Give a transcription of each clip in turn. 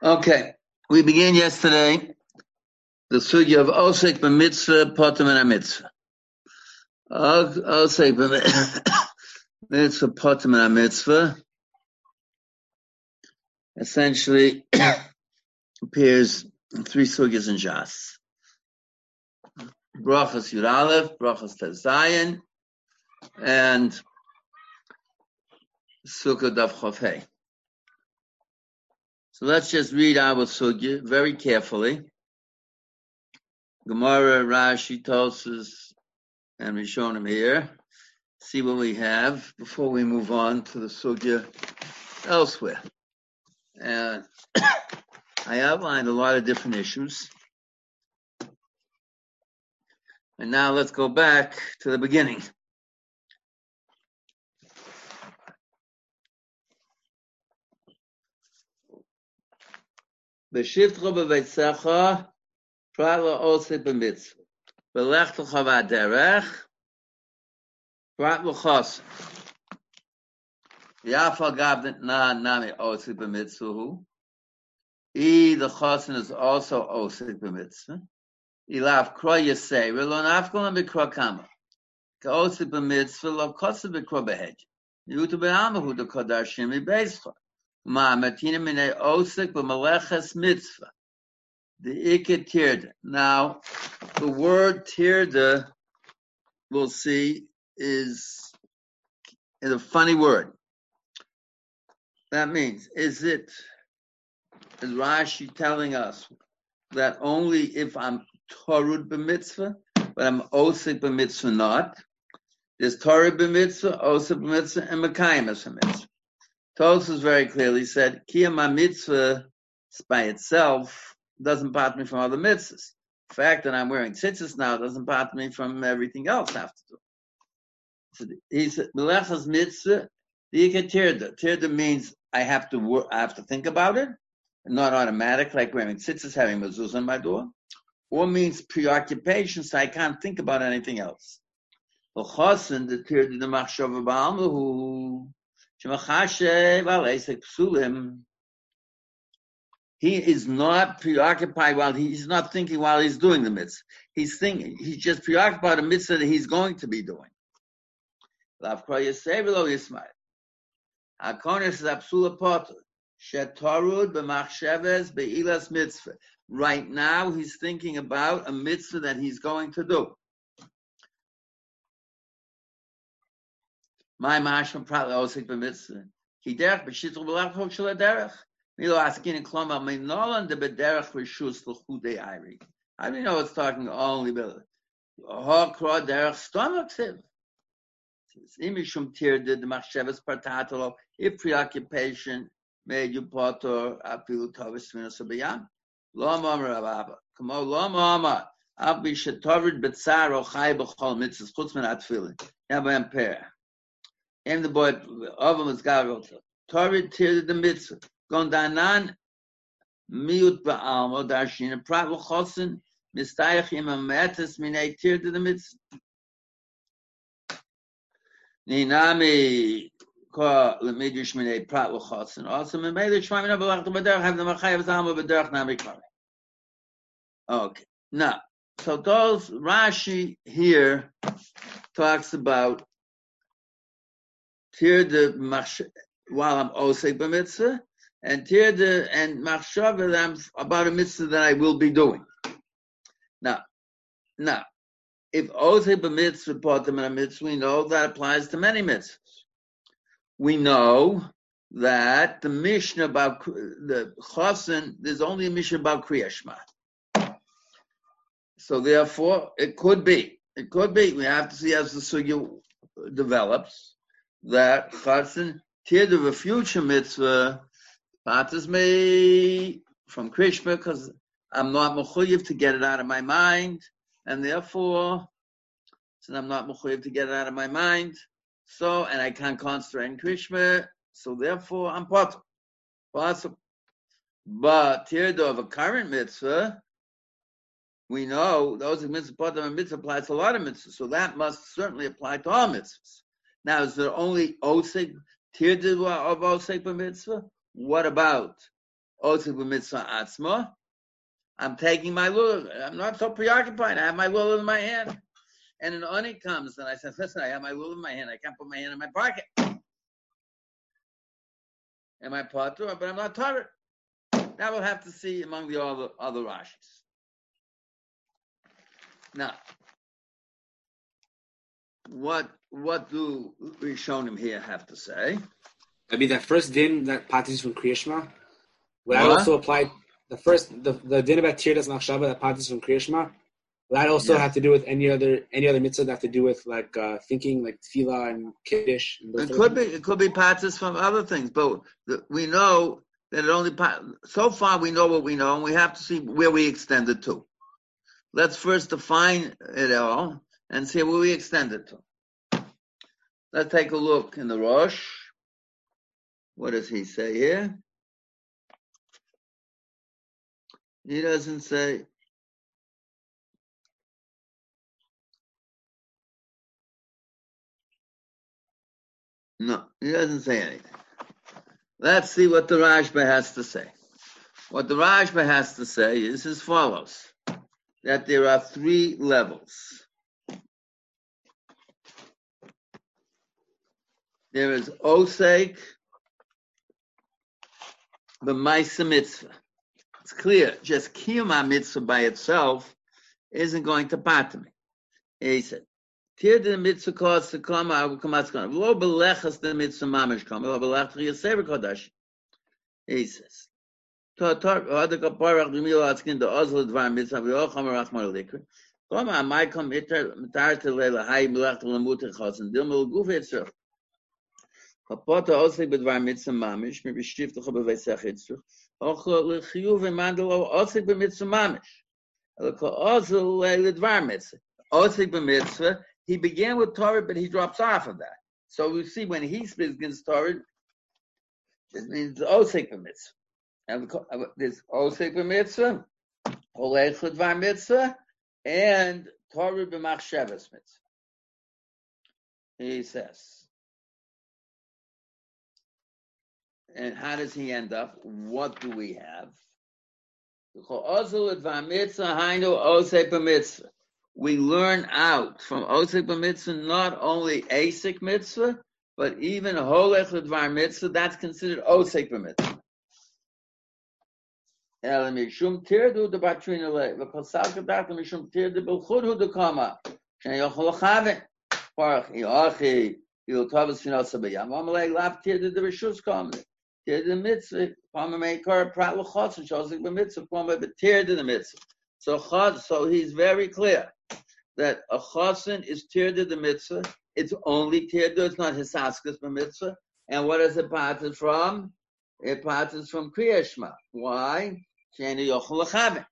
Okay, we began yesterday the sugya of Osek b'mitzvah, potem and mitzvah. Osek b'mitzvah, potem and mitzvah essentially appears in three sugyas in Jas. Brachas Yud Aleph, Brachas Tezayin, and Sukkah Daf Chofei. So let's just read our sugya very carefully. Gemara, Rashi, Tosus, and Rishonim here. See what we have before we move on to the sugya elsewhere. And I outlined a lot of different issues. And now let's go back to the beginning. B'shivtcha b'veitzecha, prat la'osik b'mitzvah. B'lech t'cha v'aderech, prat l'chos. Yafa gab na nami osik b'mitzvah. E, the chosin is also osik b'mitzvah. Ilav kroy yasei, relon afkolam b'kro kama. Ka osik b'mitzvah, lo kosa b'kro b'hej. Yutu b'amahu de kodashim b'beizcha. The ikit tirda. Now, the word tirda, uh, we'll see, is, is a funny word. That means, is it, is Rashi telling us that only if I'm Torud b'mitzvah, but I'm Osik b'mitzvah not? There's Torah b'mitzvah, Osik b'mitzvah, and Mekayim as a mitzvah. Tosus very clearly said, Kiyama mitzvah by itself doesn't part me from other mitzvahs. The fact that I'm wearing tzitzis now doesn't part me from everything else I have to do. So he said, Melechas mitzvah, the tirda. Tirda means I have to work, I have to think about it, not automatic, like wearing tzitzis, having mezuzah on my door, or means preoccupation, so I can't think about anything else. The chosin, the tirda, the machshava ba'almahu, he is not preoccupied while he's not thinking while he's doing the mitzvah. He's thinking, he's just preoccupied with the mitzvah that he's going to be doing. Right now, he's thinking about a mitzvah that he's going to do. My mashma probably osik b'mitzvah. Ki derech b'shitr b'lach hok shel derech. Milo askin in kloma meinolan de b'derech rishus l'chudei ayri. How do you know it's talking only about ha kra derech stomach siv? Imishum tir did the machshavas partatolo. If preoccupation made you potter apilu tavis minas abayam. Lo mamar ababa. Kamo lo mamar. Ab b'shetovid b'tzar o chay b'chol mitzvah. Chutz min atfilin. Yabayam per. And the boy him is God Torah tir the mitzvah. Gondanan miut ba'almo darshin prat v'chosin mistayach im ametes minei tir the mitzvah. Ninami ko lemidish minei prat v'chosin. Also shmai minah b'lach b'derech have the machayev zalmo b'derech nami kare. Okay. Now, so those Rashi here talks about tir the while I'm osek b'mitzvah, and tir the and machshava that I'm about a mitzvah that I will be doing. Now, now, if osek b'mitzvah potem and a mitzvah, we know that applies to many mitzvahs. We know that the Mishnah about the Chosin, there's only a Mishnah about Kriyashma. So therefore, it could be. It could be. We have to see as the sugya develops that Chatzin tiered of a future mitzvah patas me from Krishma because I'm not mechuyev to get it out of my mind, and therefore, since I'm not mechuyev to get it out of my mind, so and I can't concentrate in Krishma, so therefore I'm possible. Possible. But tiered of a current mitzvah, we know those mitzvah and mitzvah applies to a lot of mitzvahs, so that must certainly apply to all mitzvahs. Now, is there only osik tirdua of osik mitzvah? What about osik b'mitzvah atzma. I'm taking my lulav. I'm not so preoccupied. I have my lulav in my hand. And an oni comes and I said, listen, I have my lulav in my hand. I can't put my hand in my pocket. Am I potter? But I'm not tired. That we'll have to see among the other other Rashis. Now, what what do Rishonim here have to say? I mean, that first din that patis from Kriyashma, would that What? also apply? The first, the, the din about Tirdas Machshava that patis from Kriyashma, would that also Yes. have to do with any other any other mitzvah that have to do with like uh, thinking, like tefillah and kiddush? And It could be it could be patches from other things, but the, we know that it only so far we know what we know, and we have to see where we extend it to. Let's first define it all and see where we extend it to. Let's take a look in the Rosh. What does he say here? He doesn't say. No, he doesn't say anything. Let's see what the Rashba has to say. What the Rashba has to say is as follows: that there are three levels. There is Osek, the Maisa Mitzvah. It's clear, just Kiyuma Mitzvah by itself isn't going to pater me. He said, Tir mitzvah cause to come out of Kamatzkan. Lo belechas the mitzvah mamish come. Lo belech to Yisrael Kodash. He says, To tar other kaparach the mil atzkin the ozl dvar mitzvah vi ocham rachmar likr. Come my come itar mitar to leila hay melech to chos and dilmel guf etzrach. Bedvar mitzvah mamish mi. Och mamish. Dvar mitzvah. He began with Torah, but he drops off of that. So we see when he speaks against Torah, it means Osik b'mitzvah. And uh, there's Osik b'mitzvah, Olech l'dvar mitzvah, and Torah b'machshavas mitzvah. He says. and how does he end up? What do we have? We learn out from Osek mitzvah not only Asik mitzvah, but even Holech Advar mitzvah, that's considered Osek mitzvah. He tear the mitzvah, Pama Meikar, Prat L'chotz, and Shosik B'mitzvah, Pama B'tear to the mitzvah. So chotz, so he's very clear that a chosin is tear to the mitzvah, it's only tear to, it's not Hisaskas mitzvah. and what is it parted from? It part parted from Kriyashma. Why? Shani Yochel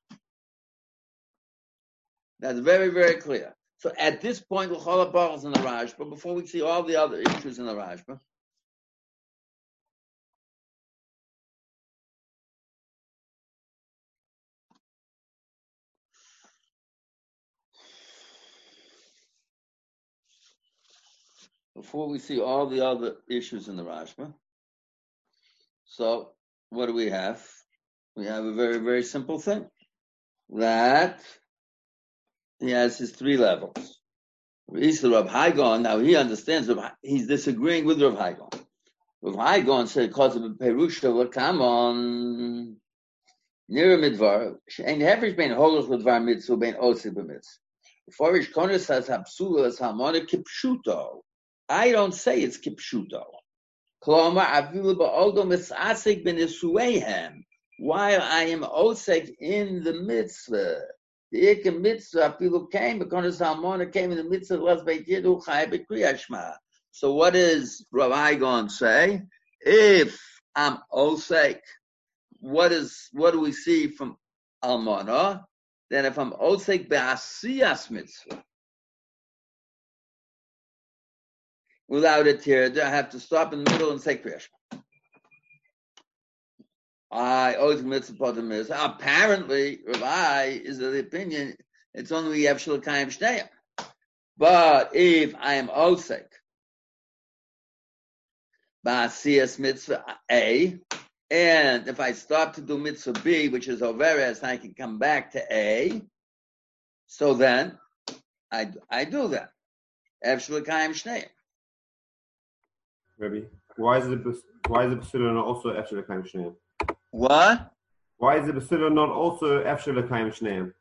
That's very, very clear. So at this point, L'chol is in the Rashba, before we see all the other issues in the Rashba, before we see all the other issues in the Rashba, so what do we have? We have a very, very simple thing. That he has his three levels. The Rav Hai Gaon, now he understands, he's disagreeing with Rav Hai Gaon. Rav Hai Gaon said, because of Perusha, well, come on, near midvar, and hefresh bein holach midvar mitzvah, bein osir b'mitzvah. Before Ish Kona says, hapsula is harmonic kipshuto. I don't say it's kipshuto. Kloma b'nisuehem. While I am osek in the mitzvah. The Ikka mitzvah afilu came because harmonic came in the mitzvah was beitidu chai b'kriyashma. So what does Rav Igon say? If I'm osek, what is what do we see from Almana? Then if I'm osek be'asiyas mitzvah, without a tear, I have to stop in the middle and say Kriyash. I always mitzvah apparently Rav is of the opinion it's only we have shulakayim shnei. But if I am osek ba'asiyas mitzvah a And if I stop to do mitzvah B, which is overes, I can come back to A. So then I, I do that. Efshel Kaim Shnei. Rebbe, why is the why is the basila not also after the kaim shneim? What? Why is the basila not also after the kaim shneim?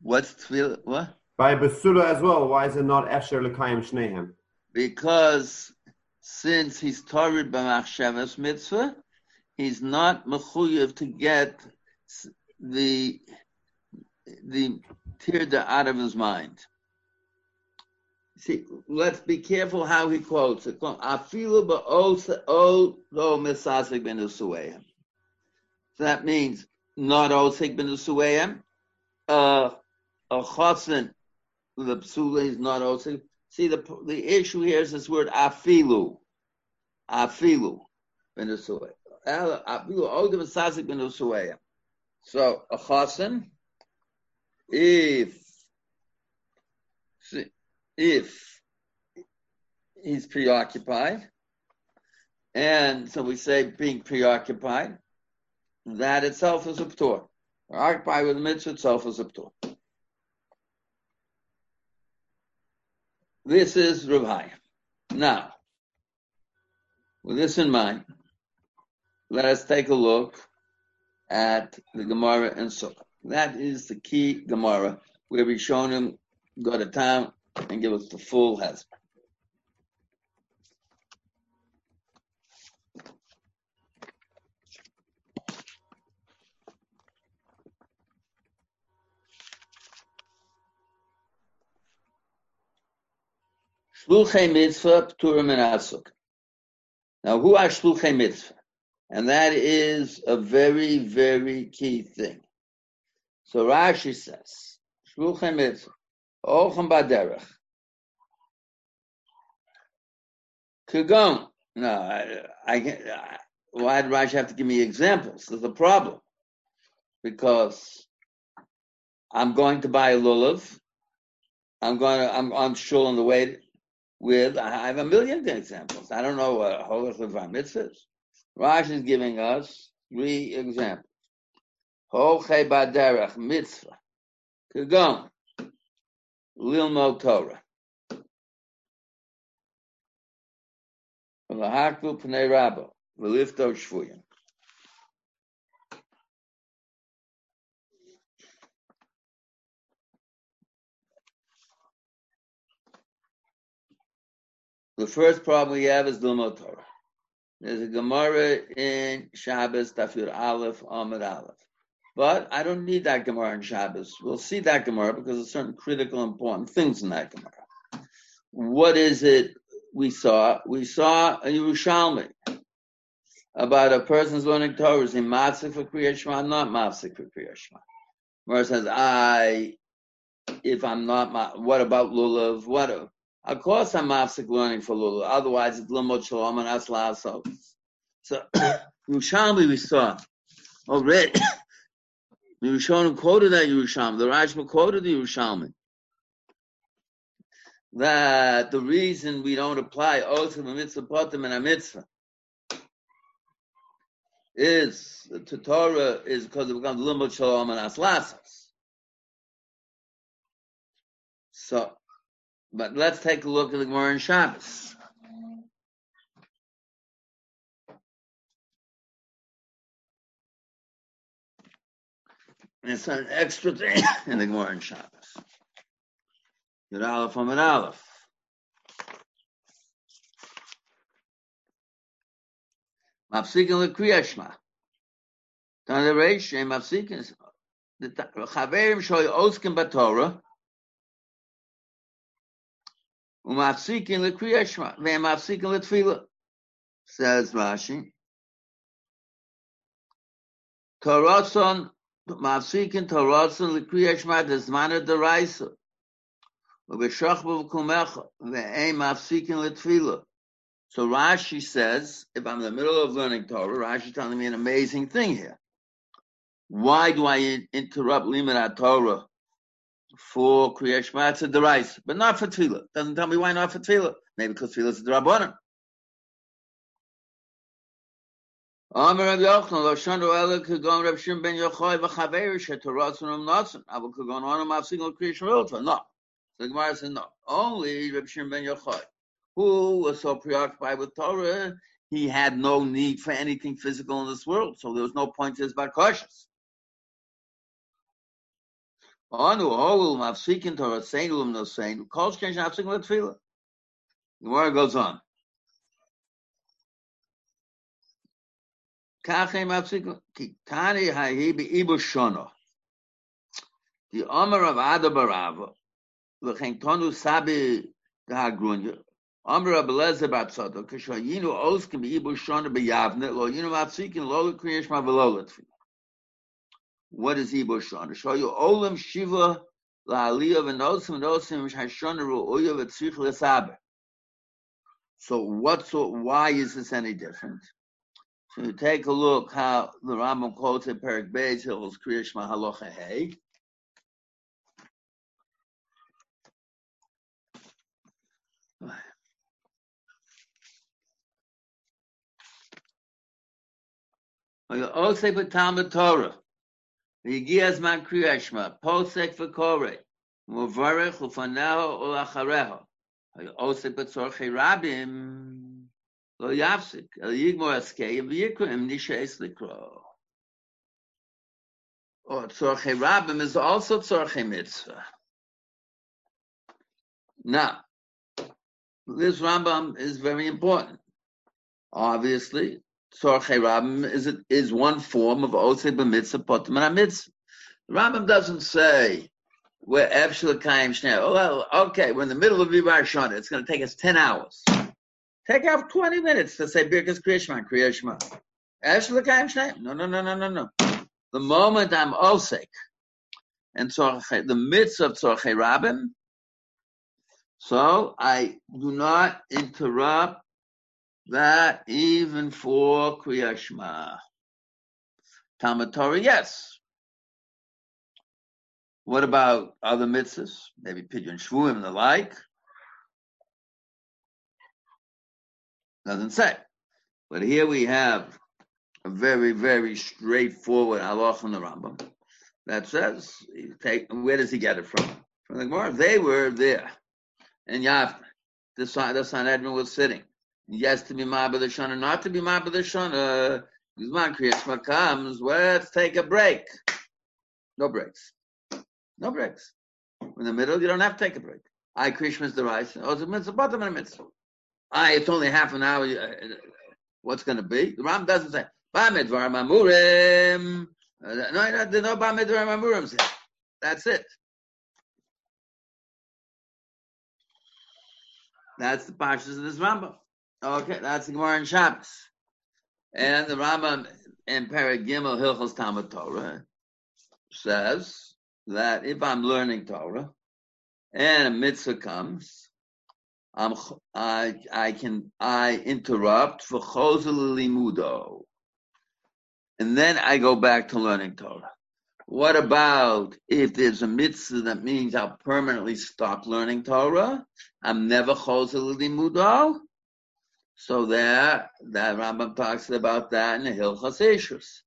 What's tefillah? What? By basula as well, why is it not after the kaim shneim? Because since he's Torah b'machshavas mitzvah, he's not mechuyev to get the the tirda out of his mind. See, let's be careful how he quotes it. So that means not osik ben usuayim. Uh, a chosin, the psula is not osik. See, the the issue here is this word afilu. Afilu ben. Afilu o the misasik ben usuayim. So a chosin, if if he's preoccupied, and so we say being preoccupied, that itself is a ptor. Occupied with the mitzvah itself is a ptor. This is Rav. Now, with this in mind, let us take a look at the Gemara and Sukkah. That is the key Gemara where we shown him go to town and give us the full hezbollah. Shluchei mitzvah pturim and asuk. Now, who are shluchei mitzvah? And that is a very, very key thing. So Rashi says, shluchei mitzvah, ochem baderech. Kagon. No, I, I, can't- I, why did Rashi have to give me examples? There's a problem. Because I'm going to buy a lulav. I'm going to, I'm on shul on the way with, I have a million examples. I don't know what Holach Levar mitzvahs. Rashi is giving us three examples. Holchei baderech mitzvah. Kagon. Lilmo Torah. V'lahakvu pnei rabo. V'lifto shvuyin. The first problem we have is Lilmo Torah. There's a Gemara in Shabbos, Tafir Aleph, Ahmed Aleph. But I don't need that Gemara in Shabbos. We'll see that Gemara because there's certain critical, important things in that Gemara. What is it we saw? We saw a Yerushalmi about a person's learning Torah. Is he matzik for Kriyat Shema? Not matzik for Kriyat Shema. Gemara says, I, if I'm not, what about Lulav? What? Of course I'm mafsik learning for Lulav. Otherwise it's Limot Shalom and Asla So, so Yerushalmi we saw already. Yerushalmi quoted that Yerushalmi. The Rashba quoted the Yerushalmi. That the reason we don't apply oath of a mitzvah potem and a mitzvah is to Torah is because it becomes limud shalom and aslasas. So, but let's take a look at the Gemara in Shabbos. And it's an extra thing in the Gemara in Shabbos. Yud Aleph Amid Aleph. Mapsikin l'kriya shma. Tan the reish, em mapsikin. Chaverim shoy oskin b'Torah. Umapsikin l'kriya shma. Ve'em mapsikin l'tfila. Says Rashi. Toratzon l'kriya shma desmana deraisa. U'b'shach b'v'kumecha. Ve'em mapsikin l'tfila. So Rashi says, if I'm in the middle of learning Torah, Rashi telling me an amazing thing here. Why do I in- interrupt Limud Torah for Kriyash a derais, but not for Tefillah. Doesn't tell me why not for Tefillah. Maybe because Tefillah is the Rabbanim. Amar Rav Yochanan, lo shanu ela kagon Rav Shimon ben Yochai v'chaver shetoratzon am natzon. Aval kagon anam afsing al kriyish miltva. No. The Gemara says no. Only Rav Shimon ben Yochai, who was so preoccupied with Torah, he had no need for anything physical in this world, so there was no point to his bar cautious. Anu holul mafsikin Torah sein ulum no sein. Kol shkein shnafsik l'tfila. The Gemara goes on. The Omer of Ada Barava, v'chein tonu sabi da'agrunya, Omer of Belezer bat Soto, k'shoyinu oskim be'ibu shono be'yavne, lo yinu mafsikin lo l'kriyesh ma v'lo l'tfila. What is Ibu Shana? Show you Olam Shiva La'aliyah v'nosim v'nosim Hashana Ru'oya v'tzrich l'saber. So what's why is this any different? So take a look how the Rambam quotes in Perik Beis Hilchos Kriyash Mahalocha Hey. Osek b'Talmud Torah, v'yigi azman kriyashma, posek v'korei, muvarech ufaneho ulachareho, osek b'tzorchei rabim, lo yafsik el yigmor askei v'yikrim nisheis likro. Or tzorchei rabbim is also tzorchei mitzvah. Now, this Rambam is very important. Obviously, tzorchei rabbim is is one form of osei b'mitzvah potem and mitzvah. The Rambam doesn't say we're absolutely kaim shnei. Oh, well, okay, we're in the middle of Yivar Shana. It's going to take us ten hours. Take out twenty minutes to say Birkas Kriyashma, Kriyashma. No, no, no, no, no, no. The moment I'm Osek and the mitzvah of Tzorchei Rabbim, so I do not interrupt that even for Kriyashma. Talmud Torah, yes. What about other mitzvahs? Maybe Pidyon Shvuim and the like? Doesn't say. But here we have a very, very straightforward halach from the Rambam that says, take, where does he get it from? From the Gemara. They were there in Yavna. The, the Sanhedrin was sitting yes to be the Shana, not to be the Shana. Guzman Kriyashma comes, let's take a break. No breaks. No breaks. In the middle, you don't have to take a break. I Krishma's the rice. Oh, it's mitzvah, bottom and a mitzvah. I, it's only half an hour. Uh, what's going to be? The Ram doesn't say. Uh, no, no Mamurim. That's it. That's the parshas of this Rambam. Okay, that's the Gemara in Shabbos. And the Rambam in Paragimel Hilchos Talmud Torah says that if I'm learning Torah and a mitzvah comes, I'm, I, I can I interrupt for limudo, and then I go back to learning Torah. What about if there's a mitzvah that means I'll permanently stop learning Torah? I'm never limudo. So there, that Rambam talks about that in the Hilchas Ishus.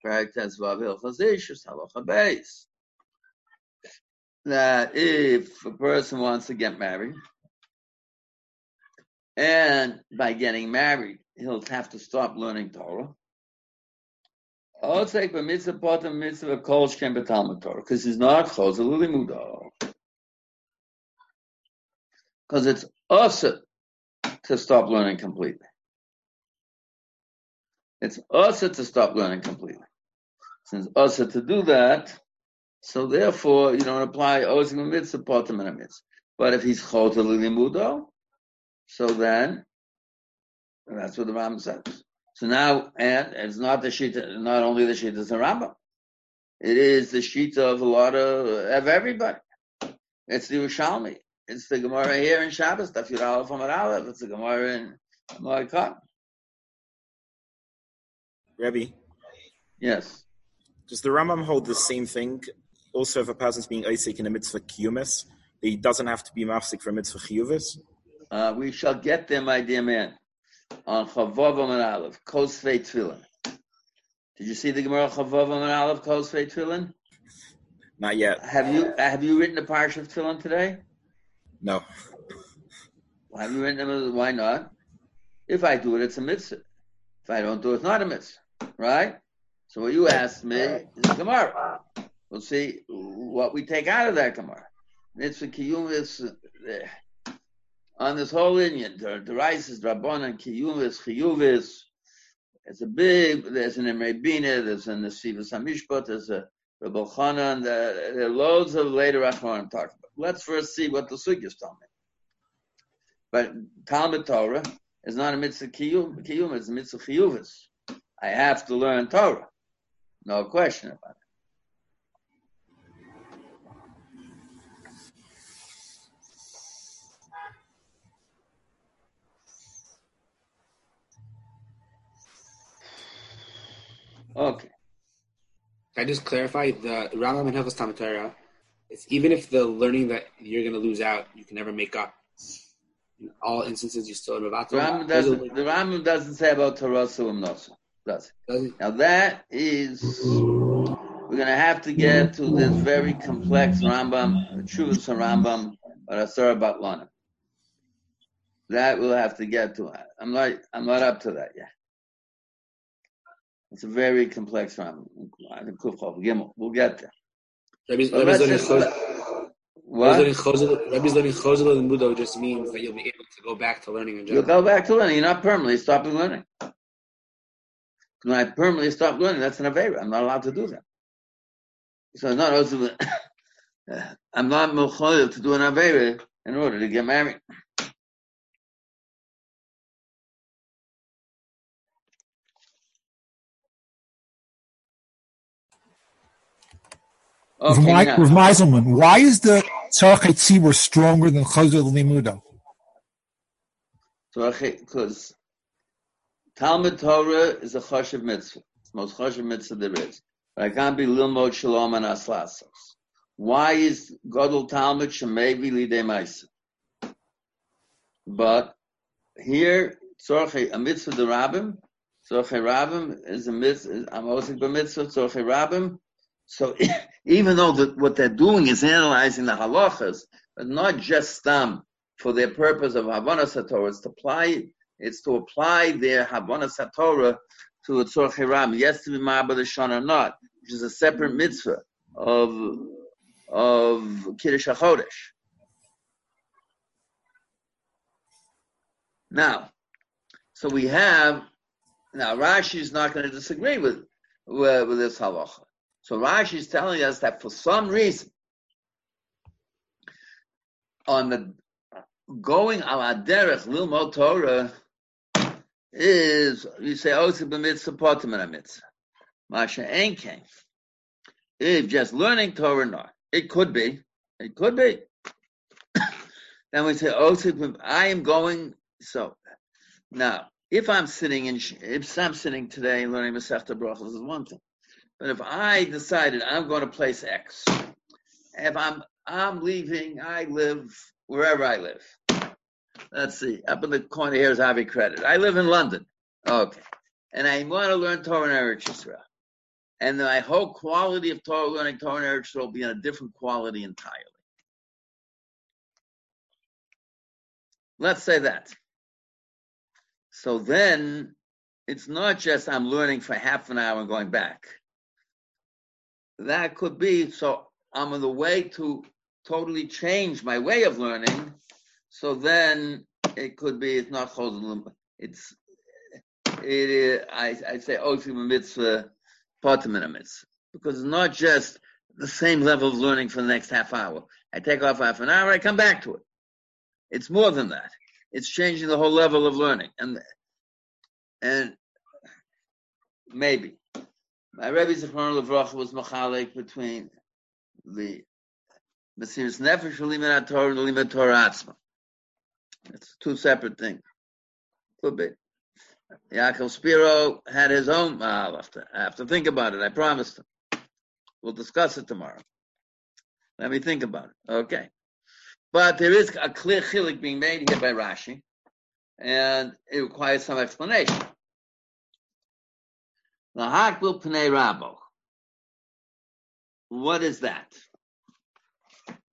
Correct? That's Vav Hilchas Ishus, Halacha Beis. That if a person wants to get married, and by getting married, he'll have to stop learning Torah. Because he's not chozel. Because it's also to stop learning completely. It's also to stop learning completely. Since also to do that, so therefore you don't apply ozim mitzvah potem and a mitzvah. But if he's chotel limudo, so then that's what the Rambam says. So now, and it's not the shita, not only the shita of the Rambam, it is the shita of a lot of of everybody. It's the Ushalmi. It's the Gemara here in Shabbos, Daf Yud from Aleph. It's the Gemara in Moed Rebbe. Yes. Does the Rambam hold the same thing? Also, if a person's being Isaac in a mitzvah kiyumis, he doesn't have to be mafsik for a mitzvah chiyuvis? Uh, we shall get there, my dear man, on Chavav and Aleph, Kosvei Tefillin. Did you see the Gemara Chavav and Aleph Kosvei Tefillin? Not yet. Have you have you written a parsha of Tefillin today? No. Why have you written them? Why not? If I do it, it's a mitzvah. If I don't do it, it's not a mitzvah, right? So what you asked me is Gemara. We'll see what we take out of that Gemara. Mitzvah kiyum is uh, on this whole Indian. The, the rice is Rabbanan kiyum is chiyuvis. It's a big. There's an Emre Bina. There's an Nesivas Hamishpat. There's a Rebbe Chanan. There, there are loads of later Achronim talking about. Let's first see what the Sugyas tell me. But Talmud Torah is not a mitzvah kiyum, kiyum it's a mitzvah chiyuvis. I have to learn Torah. No question about it. Okay. Can I just clarify the Rambam and Hilchos Talmud Torah? It's even if the learning that you're going to lose out, you can never make up. In all instances, you still have about The Rambam doesn't, the Rambam doesn't say about Torah Sulam Nosa. Does it? Now that is, we're going to have to get to this very complex Rambam, Chuvas Rambam, but Asara Batlana. That we'll have to get to. I'm not, I'm not up to that yet. It's a very complex Rambam. I think Kufchov Gimel. We'll get there. Rabbi's Rabbi's learning just- Chos- learning Chosel- Rabbi's learning Chosel and Mudo just means that you'll be able to go back to learning in You'll go back to learning. You're not permanently stopping learning. When I permanently stop learning, that's an Avera. I'm not allowed to do that. So it's not also, I'm not Mechoyev to do an Avera in order to get married. Okay, Mi- now. with Meiselman, why is the Tzarchet Tzibur stronger than Chazal Limudo? because Talmud Torah is a choshev mitzvah. It's the most choshev mitzvah there is. But I can't be lilmod shalom and aslasos. Why is Godel Talmud shemevi lidei ma'isa? But here, tzorchei a mitzvah de rabbim, tzorchei rabbim is a mitzvah. I'm osik b'mitzvah tzorchei rabbim. So even though the, what they're doing is analyzing the halachas, but not just stam for their purpose of Havana Satorah, it's to apply, it's to apply their Havana Satorah to a Tzorchei Ram, yes to be Ma'abad or not, which is a separate mitzvah of, of Kiddush HaChodesh. Now, so we have, now Rashi is not going to disagree with, with, with this halacha. So Rashi is telling us that for some reason, on the going al derech lilmod Torah is you say oh, osib b'mitzvah potim in a mitzvah. Masha came. If just learning Torah or not, it could be. It could be. then we say oh, osib. b'm- I am going. So now, if I'm sitting in, if I'm sitting today learning Masechta Brachos is one thing. But if I decided I'm going to place X, if I'm I'm leaving, I live wherever I live. Let's see, up in the corner here is Avi Credit. I live in London. Okay. And I want to learn Torah and Eretz Yisrael. And my whole quality of Torah learning Torah and Eretz Yisrael will be in a different quality entirely. Let's say that. So then it's not just I'm learning for half an hour and going back. That could be so I'm on the way to totally change my way of learning. So then it could be it's not chosen. It's it is, I I say oh, osim mitzvah potim in a mitzvah because it's not just the same level of learning for the next half hour. I take off half an hour, I come back to it. It's more than that. It's changing the whole level of learning, and and maybe my Rebbe Zichron Levracha was machalik between the Mesiris Nefesh Limit Torah and Limit Torah Atzma. It's two separate things. Could be. Yaakov Spiro had his own uh, mahalach. I have to think about it. I promised him. We'll discuss it tomorrow. Let me think about it. Okay. But there is a clear chilik being made here by Rashi, and it requires some explanation. Lahakbul Pnei Rabo. What is that?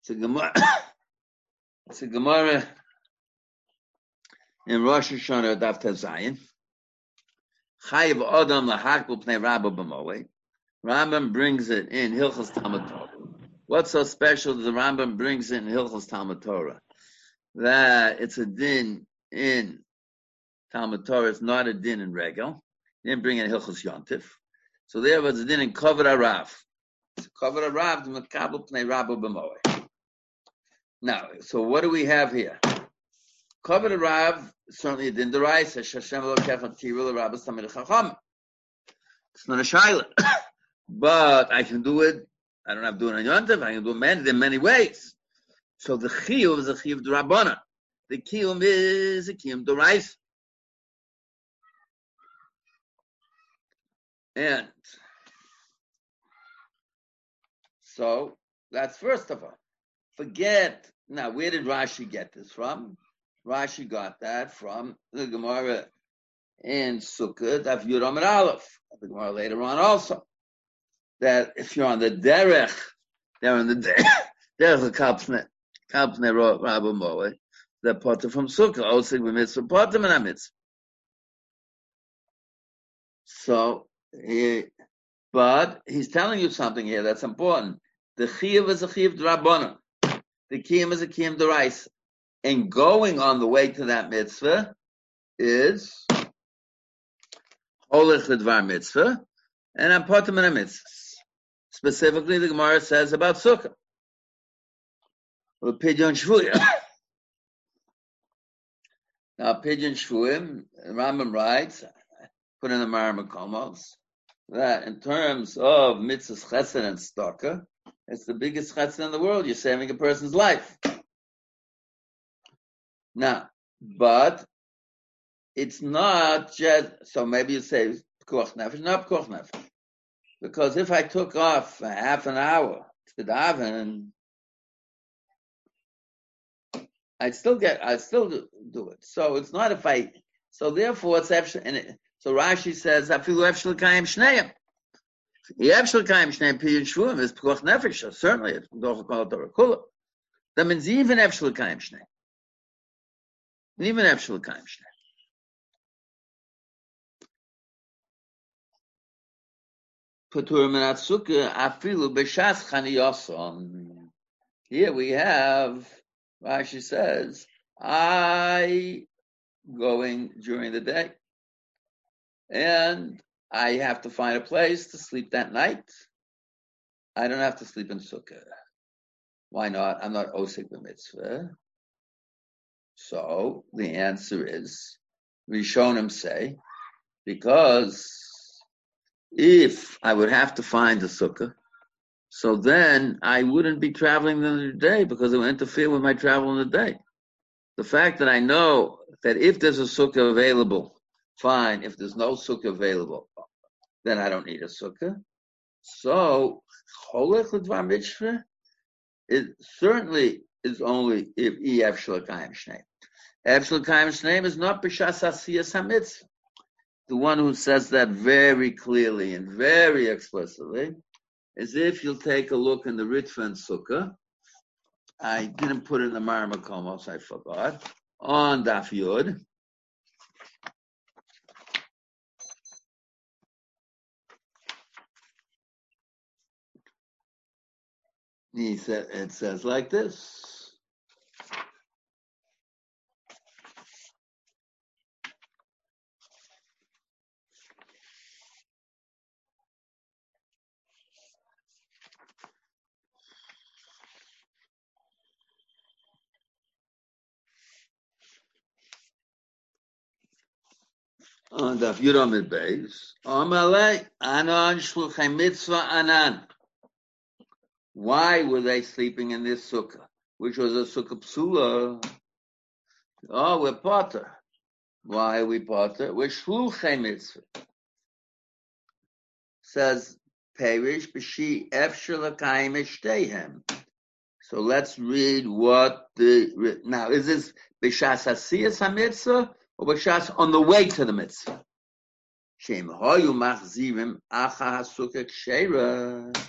It's a Gemara. it's a Gemara in Rosh Hashanah Daf Tezayin. Chayiv Adam Lahakbul Pnei Rabo B'Moed. Rambam brings it in Hilchos Talmud Torah. What's so special that the Rambam brings it in Hilchos Talmud Torah? That it's a din in Talmud Torah, it's not a din in Regel. He didn't bring in Hilchos Yontif. So there was a din in Kavod Arav. Kavod Arav, the Makabel Pnei Rabo B'Moed. Now, so what do we have here? Kavod Arav, certainly a din derais, Hashem lo kefan tirul Arav Samir Chacham. It's not a shaila. but I can do it. I don't have to do it on Yontif. I can do it many, in many ways. So the chiyuv is a chiyuv drabana. The kiyum is a kiyum derais. And so that's first of all. Forget now. Where did Rashi get this from? Rashi got that from the Gemara in Sukkot of Yuram and Aleph. The Gemara later on also that if you're on the derech, they're on the derech of Kapsne Kapsne Rabbi Moe, the potter from Sukkot also with mitzvah potter and mitzvah. So he, but he's telling you something here that's important. The chiyuv is a chiyuv drabonim. The kiyum is a kiyum derais. And going on the way to that mitzvah is holich ledvar mitzvah and apotim and mitzvah. Specifically, the Gemara says about sukkah. Pidyon now, pidyon shvuyim, Rambam writes, put in the Maramakomos, that in terms of mitzvahs chesed and stalker, it's the biggest chesed in the world. You're saving a person's life. Now, but it's not just, so maybe you say, pekuach nefesh, not pekuach nefesh. Because if I took off half an hour to daven, I'd still get, I'd still do, do it. So it's not if I, so therefore it's actually. So Rashi says, afilu efshel kayim shneim. Efshel kayim shneim piyun shvuim is pekuach nefesh, certainly it's pekuach kol Torah kula. That means even efshel kayim shneim. Even efshel kayim shneim. Paturim and Atsuka afilu b'shas chaniyoson. Here we have, Rashi says, I going during the day. And I have to find a place to sleep that night. I don't have to sleep in Sukkah. Why not? I'm not Osik mitzvah. So the answer is, Rishonim say, because if I would have to find a sukkah, so then I wouldn't be traveling the other day because it would interfere with my travel in the day. The fact that I know that if there's a sukkah available, fine. If there's no sukkah available, then I don't need a sukkah. So, cholech l'dvar mitzvah, it certainly is only if ef shalakayim shneim. Ef shalakayim shneim is not b'shas asiyas hamitzvah. The one who says that very clearly and very explicitly is if you'll take a look in the Ritva and Sukkah. I didn't put in the Maramakomos, I forgot. On Daf Yud. He said, it says like this. On Daf Yud Beis. Amalei Anan Shluchei Mitzvah Anan. Why were they sleeping in this sukkah, which was a sukkah psula? Oh, we're potter. Why are we potter? We're shluchei mitzvah. Says Perish b'shi efshel akayim eshteihem. So let's read what the now is this b'shas asiyas hamitzvah or b'shas on the way to the mitzvah? Shem hoyu machzirim acha hasuka kshera.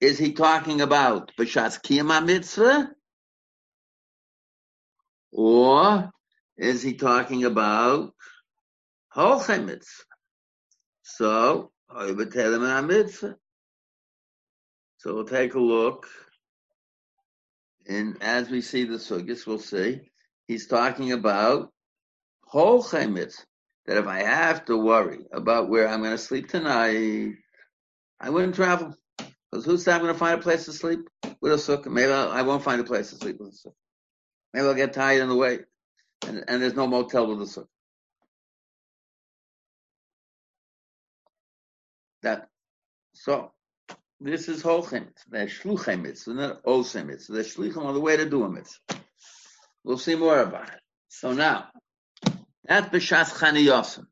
is he talking about B'Shas Kiyama Mitzvah? Or is he talking about Holchem Mitzvah? So, Hoy B'Telim, Mitzvah. So we'll take a look. And as we see the sugis, we'll see he's talking about whole chemitz. That if I have to worry about where I'm going to sleep tonight, I wouldn't travel. Because who said I'm going to find a place to sleep with a sukkah? Maybe I'll, I won't find a place to sleep with a sukkah. Maybe I'll get tired on the way, and, and there's no motel with a sukkah. That so this is Holchemitz. They're Shluchemitz, they're not Osemitz. They're Shluchim on the way to do a mitzvah. We'll see more about it. So now, that's B'Shas Chaniyosim.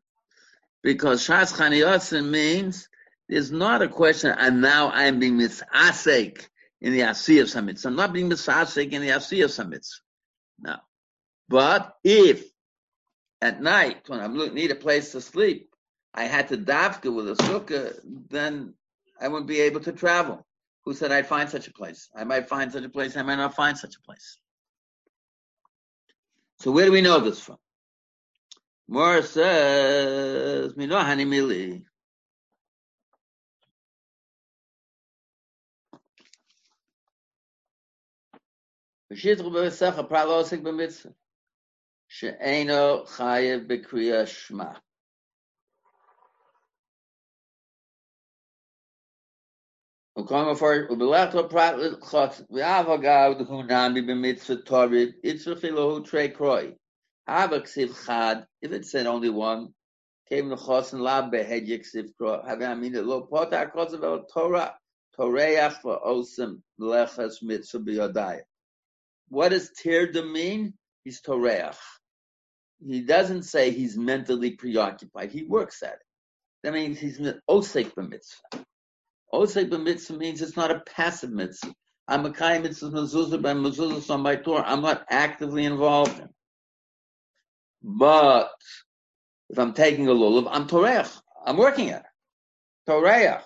Because Shas Chaniyosim means there's not a question, and now I'm being mitzasek in the Asiyah Samitz. I'm not being mitzasek in the Asiyah Samitz. No. But if at night, when I need a place to sleep, I had to dafka with a sukkah, then I wouldn't be able to travel. Who said I'd find such a place? I might find such a place, I might not find such a place. So where do we know this from? Mora says, Mino Hanimili. ושיתרו במסך הפרל עוסק במצווה, שאינו חייב בקריאה שמע. Und kommen wir vor, und belegt auf Prat, Chotz, wie Avagav, du Hunami, b'mitzvah Torah, Itzvah Chilohu Trei Kroi. Aber Ksiv Chad, if it said only one, came the Chotz and Lab behead Yiksiv Kroi, have I mean, lo pota Chotz of Torah, Toreach for What does Tirda mean? He's Toreach. He doesn't say he's mentally preoccupied. He works at it. That means he's Osek b'mitzvah. Osek b'mitzvah means it's not a passive mitzvah. I'm a kai mitzvah mezuzah by mezuzah on my Torah. I'm not actively involved in. But if I'm taking a lulav, I'm torech. I'm working at it. Toreach.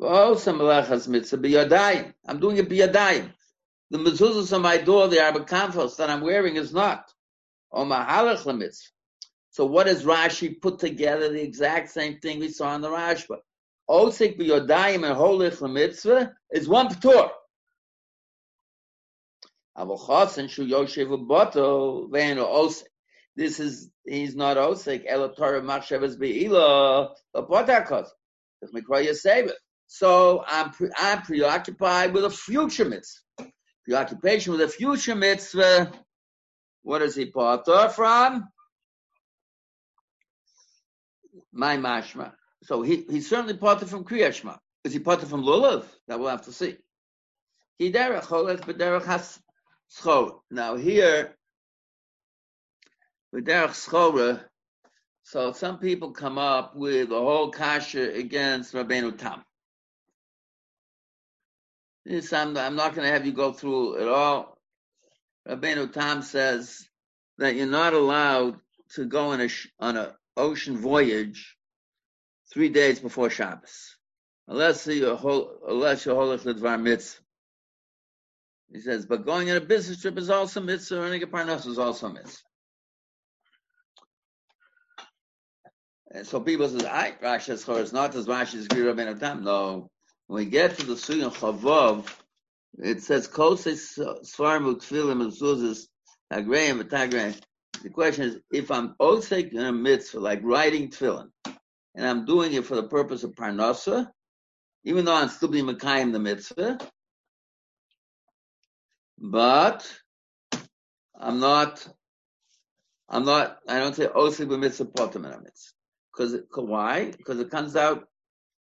Oh, I'm doing it biyadayim. The mezuzahs on my door, the arbakanfos that I'm wearing is not. Oh, or mahalach mitzvah. So what does Rashi put together? The exact same thing we saw in the Rashba. Osik b'yodayim and holich mitzvah is one p'tur. Avochasen shu yoshev ubato ve'enu osik. This is, he's not osik, ela Torah machshavas be'ila, yasevit. So I'm, pre- I'm preoccupied with a future mitzvah. Preoccupation with a future mitzvah. What is he potter from? My mashma. So he, he's certainly parted from Kriyashma. Is he parted from Lulav? That we'll have to see. Now here, so some people come up with a whole kasha against Rabbeinu Tam. This I'm, I'm not going to have you go through it all. Rabbeinu Tam says that you're not allowed to go on a on a ocean voyage three days before Shabbos, unless you're unless you're holich ledvar mitzvah. He says, but going on a business trip is also mitzvah, and a parnas is also mitzvah. And so people say, I Rashi's chor is not as Rashi's Gira Ben Tam. No, when we get to the Suyan Chavav, it says Kosei Svarmu Tfilim and Zuzis Agrayim V'Tagrayim. The question is, if I'm osek in a mitzvah, like writing tefillin, and I'm doing it for the purpose of parnasa, even though I'm still being Makayim the mitzvah, but I'm not, I'm not, I don't say oh, osik b'mitzvah potem in a mitzvah. Because why? Because it comes out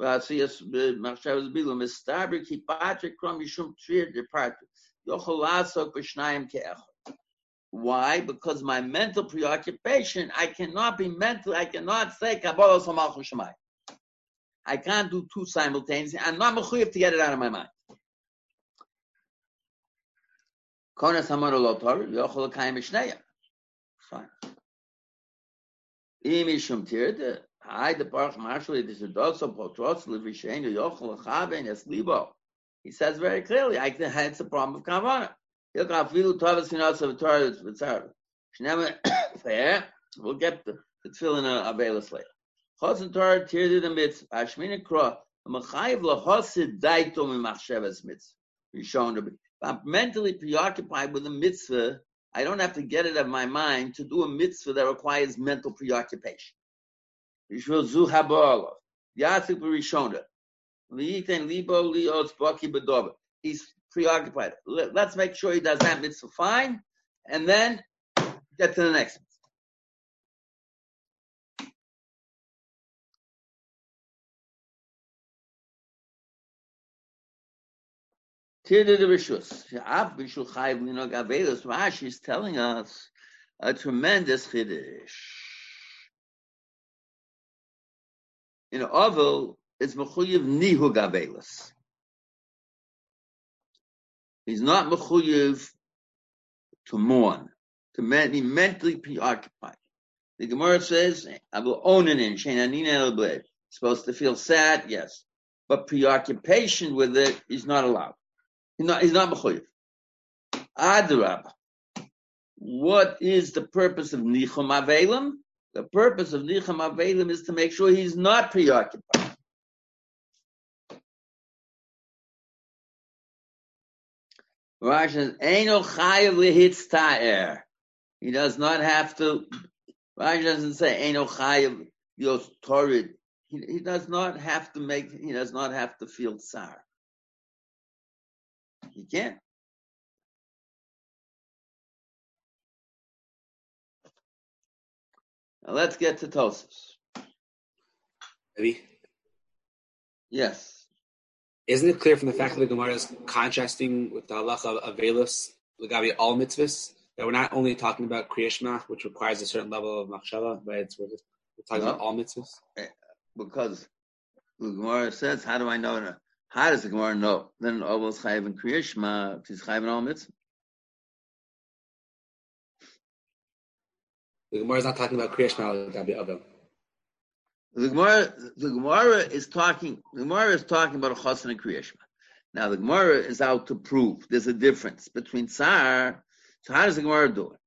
ועשייס machshavas be'ila מסתבר כי פטריק קרום משום טריר דפרטו יכול לעסוק בשניים כאחד why? Because my mental preoccupation, I cannot be mental, I cannot say Kabbalah Samalchum Shemai. I can't do two simultaneously. I'm not mechuyev to get it out of my mind. Konas Hamar Lo Torah, Yochel Kayim Mishnayim. Fine. Im Ishum Tirde, Hai de Baruch Marshal, it is a dog so potros, Levishen, Yochel Chaven, Es Libo. He says very clearly, I can, it's a problem of Kavanah. Look, afilu tovas finas of Torah v'tzar. Shnema fair. We'll get the the tefillin uh, availus later. Chosin Torah tirdi the mitz. Ashmina kro. Mechayiv lahosid daito mimachshavas mitz. You're shown to be. I'm mentally preoccupied with a mitzvah. I don't have to get it out of my mind to do a mitzvah that requires mental preoccupation. B'rishona. Liiten libo baki bedova. He's preoccupied. Let- Let's make sure he does that mitzvah fine, and then get to the next. Avedus. Rashi is telling us a tremendous chiddush. In Ovel, it's Mechuyev Nihug Avedus. He's not Mechuyev to mourn, to be mentally preoccupied. The Gemara says, I will own an in, Sheinanin el bled. Supposed to feel sad, yes. But preoccupation with it is not allowed. He's not, he's not Mechuyev. Adrab. What is the purpose of Nichum Avelim? The purpose of Nichum Avelim is to make sure he's not preoccupied. Rashi. He does not have to, Rashi doesn't say, Eino chayav yos. He, he does not have to make, he does not have to feel sorry. He can't. Now let's get to Tosus. Maybe. Yes. Isn't it clear from the fact that the Gemara is contrasting with the halacha of Avelus, Lagabi all mitzvahs, that we're not only talking about Kriyashma, which requires a certain level of machshava, but it's, we're, we're talking No. about all mitzvahs? Eh, because the Gemara says, how do I know? How does the Gemara know? Then almost chayiv and kriyishma, he's chayiv and all mitzvah. The Gemara is not talking about Kriyashma, Lagabi Avel. The Gemara, the Gemara is talking. The Gemara is talking about a chassan and kriyishma. Now the Gemara is out to prove there's a difference between tsar. So how does the Gemara do it?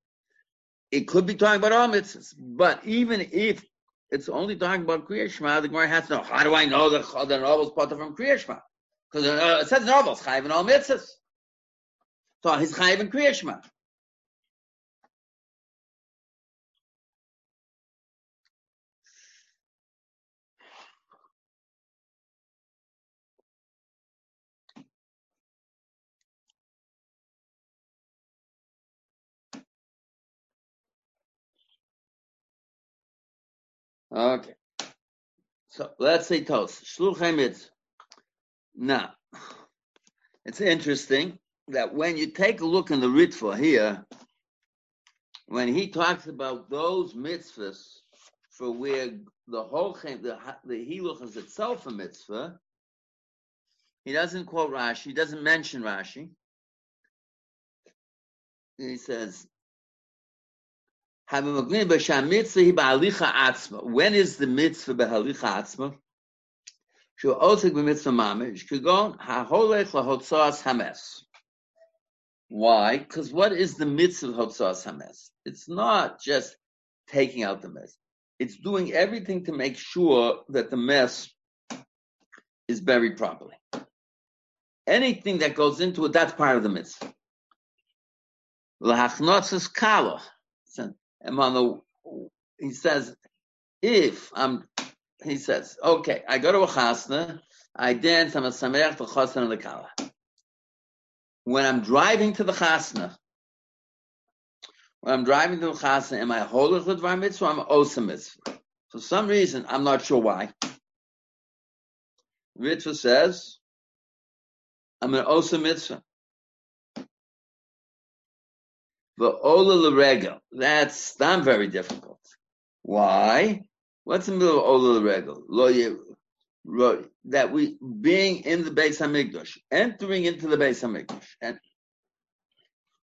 It could be talking about all mitzvahs, but even if it's only talking about kriyishma, the Gemara has to know how do I know that the novel's part from kriyishma? Because uh, it says novels chayiv and all mitzvahs. So he's chayiv and kriyishma. Okay. So let's say tos. Shluchay mitzvah. Now, it's interesting that when you take a look in the Ritva here, when he talks about those mitzvahs for where the whole chem, the the hiluch is itself a mitzvah, he doesn't quote Rashi. He doesn't mention Rashi. He says, when is the mitzvah behalicha atzma? She also mitzvah mamish. Kugon haholech lahotzas hames. Why? Because what is the mitzvah hotzas hames? It's not just taking out the mess. It's doing everything to make sure that the mess is buried properly. Anything that goes into it, that's part of the mitzvah. Lahachnotzas kala. And on the, he says, if I'm, he says, okay, I go to a chasna, I dance, I'm a sameach to chasna the kala. When I'm driving to the chasna, when I'm driving to the chasna, am I holich l'dvar mitzvah or am I osa mitzvah? For some reason, I'm not sure why. Mitzvah says, I'm an osa mitzvah. The ola l'regel. That's not very difficult. Why? What's the middle of ola l'regel? That we being in the Beis Hamikdash, entering into the Beis Hamikdash, and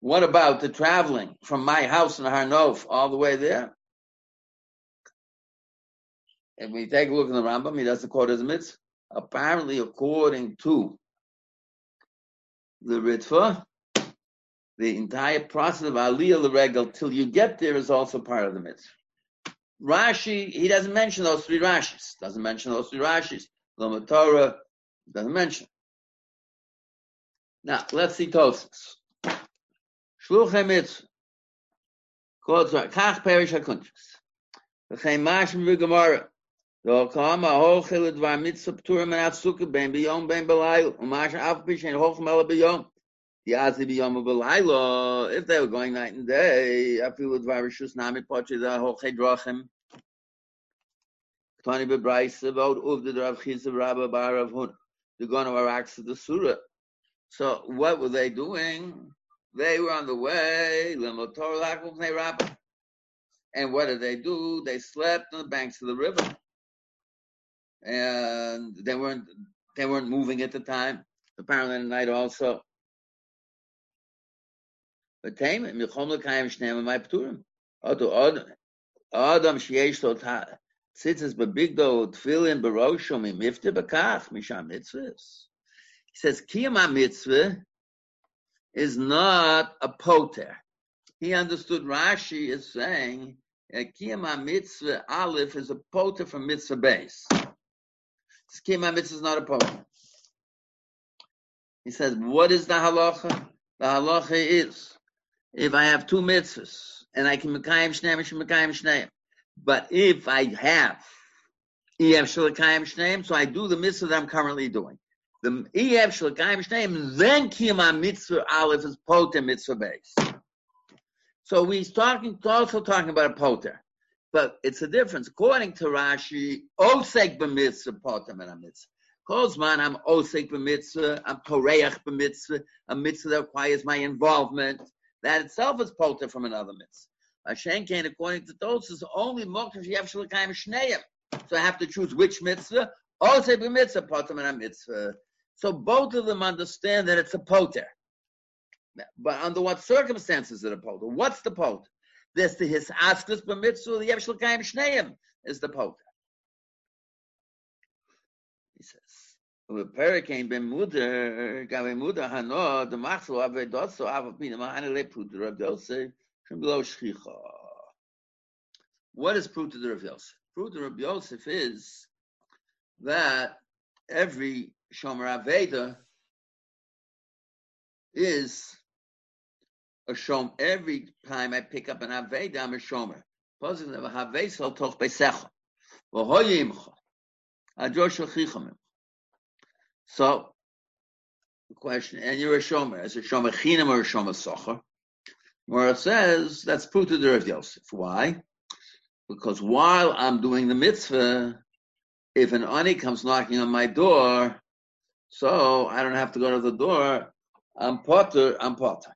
what about the traveling from my house in Har Nof all the way there? If we take a look in the Rambam, he doesn't quote as a mitzvah. Apparently, according to the Ritva, the entire process of Aliyah L'Regel till you get there is also part of the mitzvah. Rashi, he doesn't mention those three Rashis. Doesn't mention those three Rashis. Lama Torah doesn't mention. Now, let's see Tosfos. Shluchei mitzvah. Kach perish hakuntres. V'chein mashim v'gemara. Lo kam a hochel dvar mitzvah p'turim and afsuka ben biyom ben belayl. Umash af pishen hochem ela If they were going night and day, afilu dvar rishus nami poche da hochei drachim. Tani bebraisa about uv the Rav Chizah Rabba Bar Rav Huna. They're going to Iraq to the Surah. So what were they doing? They were on the way, Pnei Rabbah. And what did they do? They slept on the banks of the river. And they weren't they weren't moving at the time. Apparently at night also. He says Kiyama Mitzvah is not a poter. He understood Rashi is saying Kiyama Mitzvah Aleph is a poter from Mitzvah base. Kiyama Mitzvah is not a poter. He says, what is the halacha? The halacha is, if I have two mitzvahs, and I can Mekayim Shneim, Mekayim Shneim. But if I have EF Shalakayim Shneim, so I do the mitzvah that I'm currently doing. The EF Shalakayim Shneim, then Kiyama Mitzvah Aleph is poter mitzvah base. So he's talking, also talking about a poter. But it's a difference. According to Rashi, Osek b'mitzvah poter mitzvah. Kozman, I'm Osek b'mitzvah, I'm Toreach b'mitzvah, a mitzvah that requires my involvement. That itself is poter from another mitzvah. Hashem according to those, is only Moksha Sheyev Shalakayim Shneim. So I have to choose which mitzvah. Osek b'mitzvah poter min mitzvah. So both of them understand that it's a poter. But under what circumstances is it a poter? What's the poter? There's the his askus b'mitzvah, the yev shlekayim shneim is the poter. He says, "U'perekein ben muder, gabe muder hano, the machzor ave dotso ave pina mahane le puter Rav Yosef from below shchicha." What is puter Rav Yosef? Puter Rav Yosef is that every shomer aveda is a shom. Every time I pick up an aveda, I'm a shomer. Positive of a havesel toch besecha. V'hoyimcha. Adrosh v'chichamim. So, the question, and you're a shomer. Is a shomer chinam or a shomer socher? It says, that's put to the Rav Yosef. Why? Because while I'm doing the mitzvah, if an ani comes knocking on my door, so I don't have to go to the door, I'm potter, I'm potter.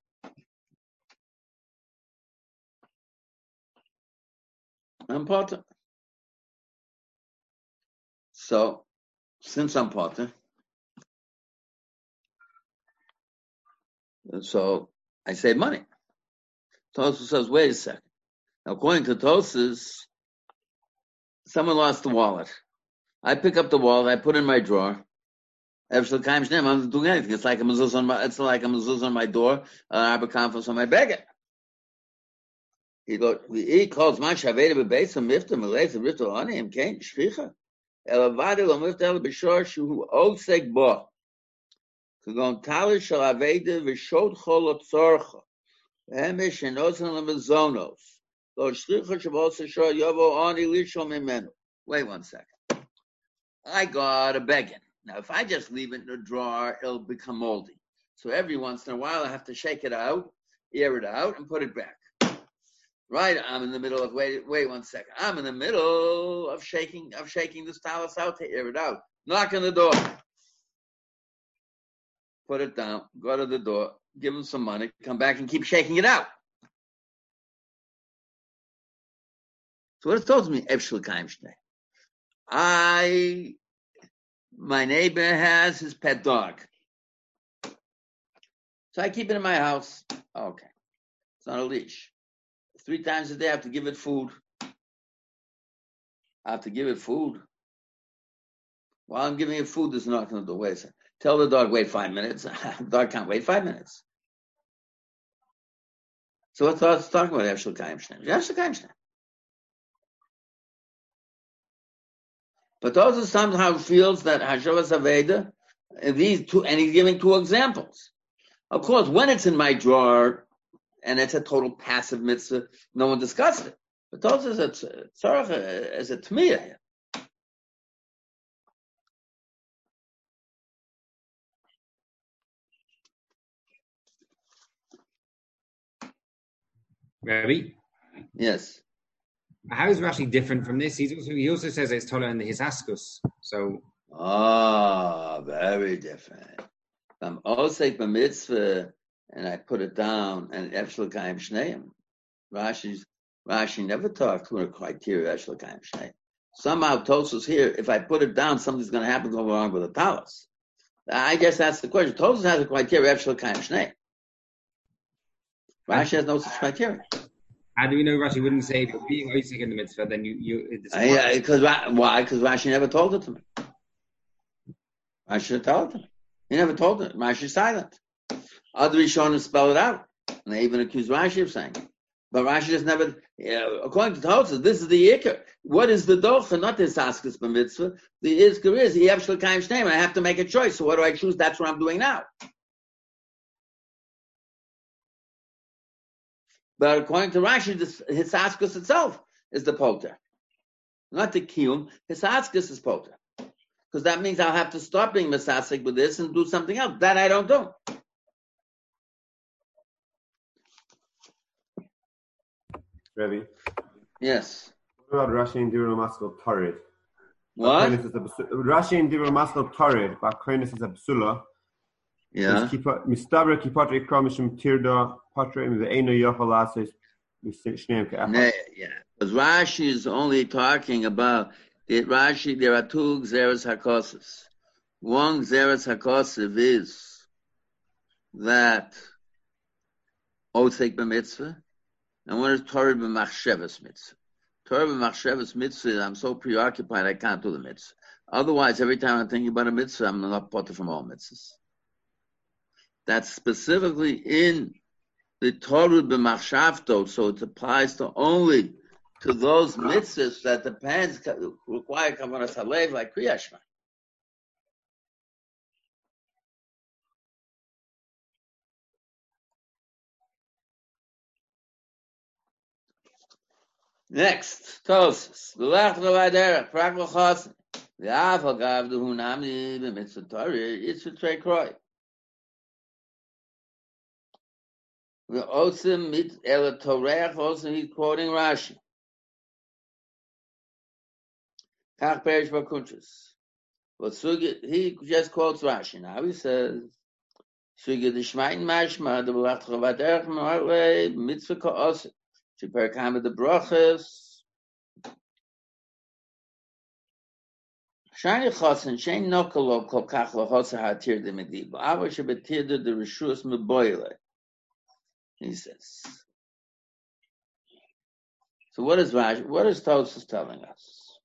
I'm potter. So, since I'm potter, And so I save money. Tosus says, wait a second. Now, according to Tosus, someone lost the wallet. I pick up the wallet, I put it in my drawer. I'm not doing anything. It's like a mezuzah on my, it's like a mezuzah on my door, an arbor conference on my baguette. He goes, he calls my shaveda bebeis mifta malays and ritual honey and kain shchicha. Elavadi lo mifta el b'shor shu oseg bo. כגון טלי של אביידה ושודכו לא צורכו. אמש שנוסן למזונוס. לא שליחו שבעושה שור יבוא עוני לישו ממנו. Wait one second. I got a begging. Now, if I just leave it in a drawer, it'll become moldy. So every once in a while, I have to shake it out, air it out, and put it back. Right, I'm in the middle of wait, wait one second. I'm in the middle of shaking of shaking the stylus out to air it out. Knock on the door. Put it down. Go to the door. Give him some money. Come back and keep shaking it out. So what it tells me. I, my neighbor has his pet dog. So I keep it in my house. Okay. It's on a leash. Three times a day, I have to give it food. I have to give it food. While I'm giving it food, there's knocking on the door. Wait a second. Tell the dog, wait five minutes. the dog can't wait five minutes. So what's us talking about Evshel Kaim Shneim? But also somehow feels that Hashavas Aveda, these two, and he's giving two examples. Of course, when it's in my drawer and it's a total passive mitzvah, no one discussed it. But also as a tzarech, as a tmiyah here. Rabbi, Yes. how is Rashi different from this? He's also, he also says it's Tola in the Hisaskus. So Ah, very different. If I'm osek mitzvah and I put it down and Efshel Kaim Shneim. Rashi's Rashi never talked to a criteria Efshel Kaim Shneim. Somehow Tosus here, if I put it down, something's going to happen go wrong with the talis. I guess that's the question. Tosus has a criteria Efshel Kaim Shneim. Rashi has no such criteria. how do we know Rashi wouldn't say for being Isaac in the mitzvah? Then you you it's Because why? Because Rashi never told it to me. I should have told him. He never told it. Rashi's silent. Other Rishonim spell it out. And they even accuse Rashi of saying it. But Rashi just never, according to Tosas, this is the Iker. What is the docha? Not this Askus mitzvah. The Isker is, the Yevshel Kaim Shneim. I have to make a choice. So what do I choose? That's what I'm doing now. But according to Rashi, this, his Askus itself is the Poter. Not the Kiyum. His Askus is Poter. Because that means I'll have to stop being Masasik with this and do something else. That I don't do. Rebbe. Yes. What about Rashi and Dira Maskal Torrid? What? Rashi and Dira Maskal Torrid, but Koinis is a Psula. Yeah. Mistabra Kipatre Kromishim Tirda Patre in the Eino Yochalasis. Nay, Yeah. Because Rashi is only talking about the Rashi. There are two Xeris Hakosis. One Xeris Hakosiv is that Otzek b'mitzvah, and one is Torah b'machshavas mitzvah. Torah b'machshavas mitzvah, I'm so preoccupied I can't do the mitzvah. Otherwise, every time I'm thinking about a mitzvah, I'm not potter from all mitzvahs. That's specifically in the Torah b'machshavto, so it applies to only to those mitzvahs that depends require kavanas halev like kriyashma. Next, Tosis. Prak l'chos. V'af agav duhu it's a trey kroy. V'osim mit el Torah, also he's quoting Rashi. Kach perish b'kuntrus. But Sugi, he just quotes Rashi. Now he says, Sugi d'shmayin mashma, the l'lech l'vayderech, m'arle, mitzvah ka'osim. Perkam the brachas. Shani chosin shein nokolo kol kach lachosa hatir de mediba. Ava shebetir de rishus meboile. He says. So what is Rashi? What is Tosus telling us?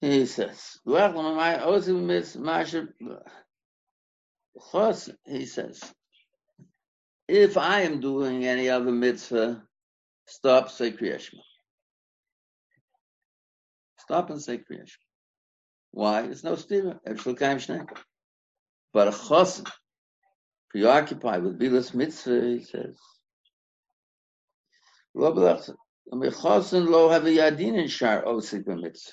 He says, he says, if I am doing any other mitzvah, stop say Kriyashma. Stop and say Kriyash. Why? There's no stira. But a chosin, preoccupied with bilas mitzvah, he says. Lo have a yadin in shar osik b'mitzvah.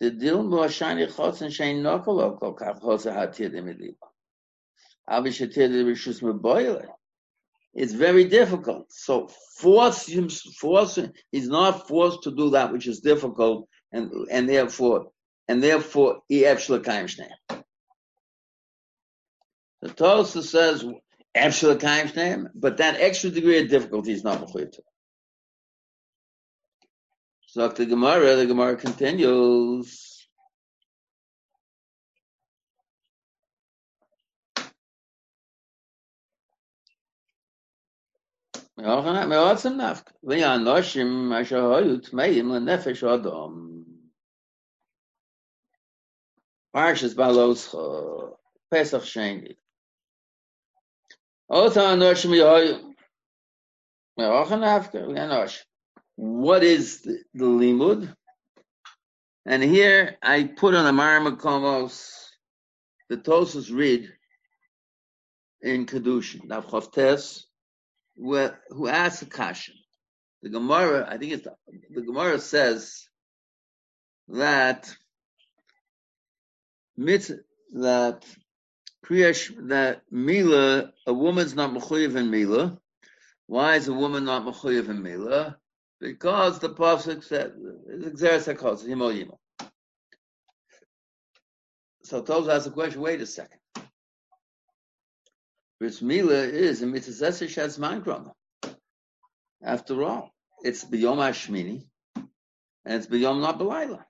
The dil mo shani chosin shein nokol lo kol kach chosin hatir demidliba. Avi shetir de rishus meboyle. It's very difficult. So force him, force he's not forced to do that which is difficult, and and therefore and therefore he kaim shneim. The Tosa says kaim shneim, but that extra degree of difficulty is not mechuyev to. So the Gemara, the Gemara continues. מעוצם נפקא, והאנושים אשר היו טמאים לנפש אדום. פרשס בעלוסכו, פסח שני. What is the, the limud? And here I put on the Marmakomos, the Tosus read in Kedushin, Nav Chavtes, who asks a question. The Gemara, I think it's the, the Gemara says that mitzvah, that kriyash that mila a woman's not mechuyev in mila. Why is a woman not mechuyev in mila? Because the pasuk said himo yimo. So Toz asks the question. Wait a second. Bris Mila is a mitzvah shas mangrama. After all, it's biyom Hashmini, and it's biyom not belayla.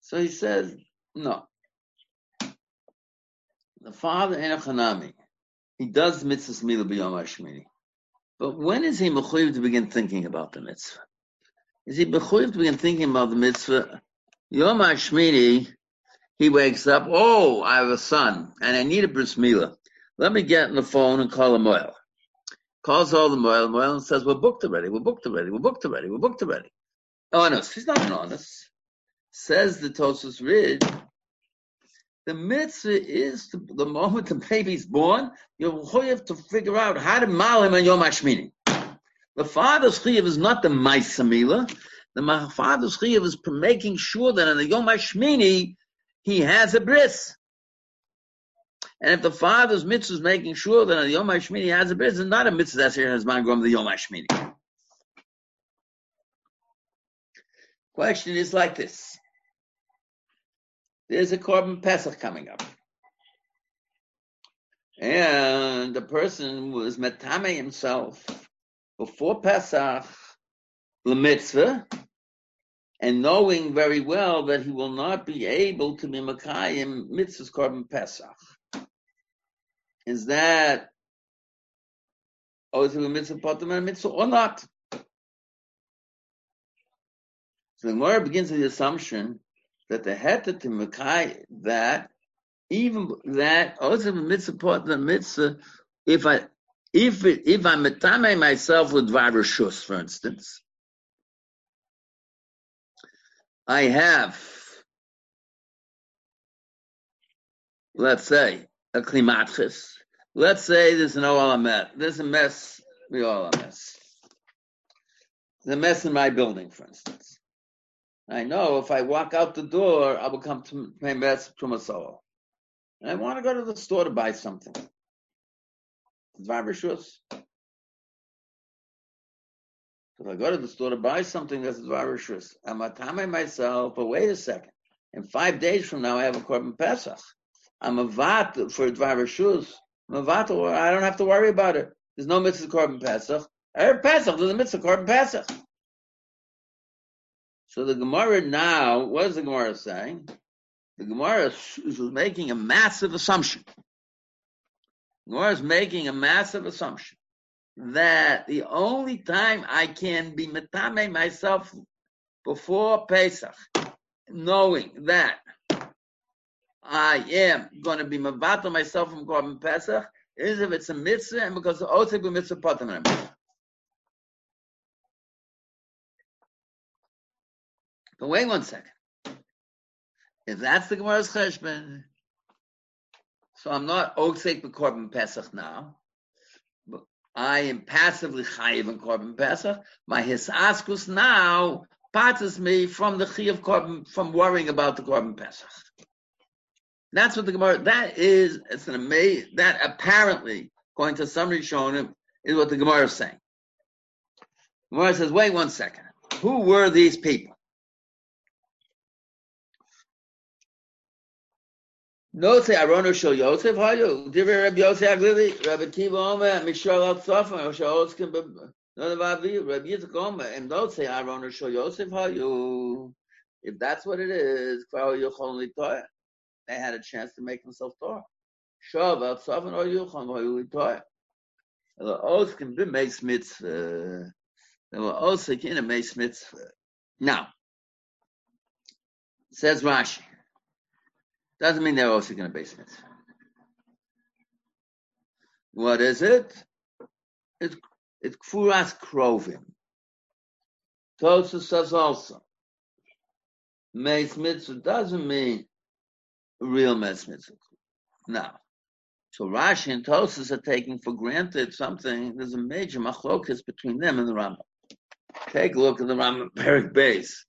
So he says, no. The father in a chanami, he does mitzvah mila biyom Hashmini. But when is he mechuyev to begin thinking about the mitzvah? Is he mechuyev to begin thinking about the mitzvah? Yom Hashmini he wakes up, oh, I have a son, and I need a bris milah. Let me get on the phone and call a moel. Calls all the moel, moel and says, we're booked already, we're booked already, we're booked already, we're booked already. Honest, he's not an honest. Says the Tosus Rid, the mitzvah is the moment the baby's born, you have to figure out how to mal him on Yom Hashmini. The father's chiyuv is not the maisamila. The father's chiyuv is making sure that on the Yom Hashmini, he has a bris. And if the father's mitzvah is making sure that the Yom HaShmini he has a bris, it's not a mitzvah that's here in his mind going to the Yom HaShmini. Question is like this. There's a Korban Pesach coming up. And the person was metame himself before Pesach, the mitzvah, and knowing very well that he will not be able to be Makayim mitzvahs korban Pesach. Is that always a mitzvah potem and a mitzvah or not? So the Gemara begins with the assumption that the heta to Makai that even that oh, also a mitzvah potem and mitzvah if I if if I'm metame myself with varashus, for instance, I have, let's say, a klimatchis. Let's say there's an olamet. There's a mess. We all a mess. There's a mess in my building, for instance. I know if I walk out the door, I will come to my mess to my soul. And I want to go to the store to buy something. It's if I go to the store to buy something that's Dvarishus, I'm a time myself, but wait a second. In five days from now, I have a Korban Pesach. I'm a vat for Dvarishus. I'm a vat, I don't have to worry about it. There's no mitzvah Korban Pesach. Every Pesach, there's a mitzvah Korban Pesach. So the Gemara now, what is the Gemara saying? The Gemara is making a massive assumption. The Gemara is making a massive assumption that the only time I can be metame myself before Pesach, knowing that I am going to be mavato myself from Korban Pesach, is if it's a mitzvah and because the otzeg mitzvah potem But wait one second. If that's the Gemara's cheshbon, so I'm not Oksek Korban Pesach now. But I am passively chayiv in Korban Pesach. My hisaskus now parts me from the chayiv Korban, from worrying about the Korban Pesach. That's what the Gemara, that is, it's an amazing, that apparently, according to some Rishonim, is what the Gemara is saying. Gemara says, wait one second. Who were these people? No say Arono Shel Yosef Hayu. Divrei Rabbi Yosef Aglili, Rabbi Kiva Omer, Mishal Al Oskin, Rabbi Yitzchak Omer, and Arono Shel Yosef Hayu. If that's what it is, Kvar Yochon Litoya. They had a chance to make themselves Torah. Al. The Oskin makes mitzvah. They were also in a mace mitzvah. Now, says Rashi. Doesn't mean they're also going to base mitzvah. What is it? It's it's kfuras krovim. Tosa says also. Mace mitzvah doesn't mean real mace mitzvah. No. So Rashi and Tosus are taking for granted something. There's a major machlokas between them and the Rambam. Take a look at the Rambam Perik base.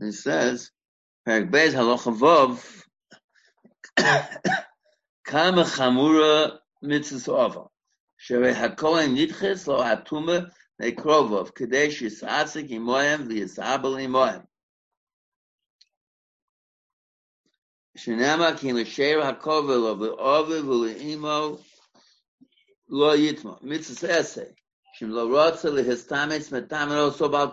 He says, Perik Beis Halacha Vov, Kama Chamura Mitzvah Ova, Shere HaKohen Nitches Lo Hatuma Nekrovov, Kadesh Yisatzik Imoyem V'Yisabel Imoyem. Shenema ki l'sher hakovel of the oviv u'le'imo lo yitmo. Mitzvah ese. Shem lo rotze lehistametz metamen oso bal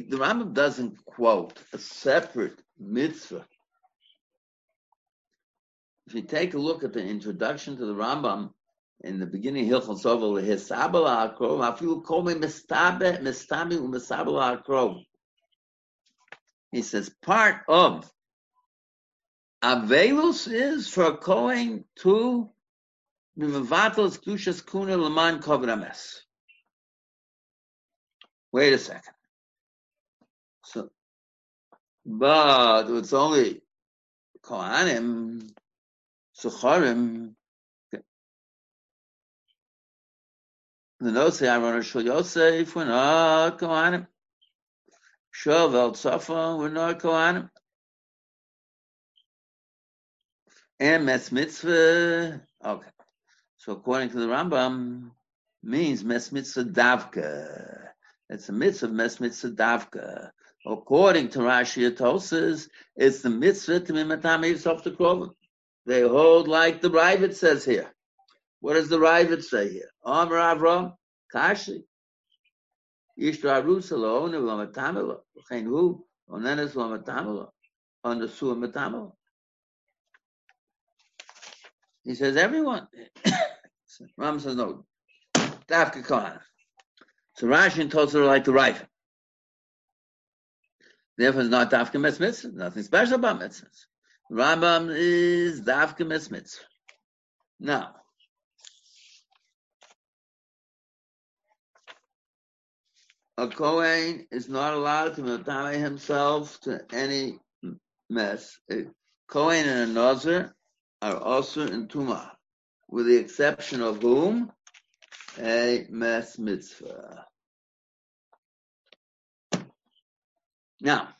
The Rambam doesn't quote a separate mitzvah. If you take a look at the introduction to the Rambam in the beginning, Hilchon Sovel Hisabel Akrov, Afilu Kol Me Mistabe Mistami Umisabel Akrov. He says part of Avelus is for Kohen to Klushas Kuna Laman. Wait a second. But it's only Kohanim, Sucharim. The notes say Aaron Shul Yosef, we're not Kohanim. Shovel Tzafa, we're not Kohanim. And Mes Mitzvah, okay. So according to the Rambam, means Mes Mitzvah Davka. It's a mitzvah, Mes Mitzvah Davka. According to Rashi Atosis, it's the mitzvah to be Matame Yisuf to Krovim. They hold like the Ravid says here. What does the Ravid say here? Amr Avram, Kashi. Yishra Rusalo, Onu Lamatamela, Chen Hu, Onenes the Suah Matamela. He says, everyone. Ram says, no. Dafka. So Rashi and Tosa are like the Ravid. Therefore, it's not Dafka Mitzvah. Nothing special about mitzvahs. Rambam is Dafka Mitzvah. Now, a Kohen is not allowed to matame himself to any mess. A Kohen and a Nazir are also in Tuma, with the exception of whom? A Mes Mitzvah. Now,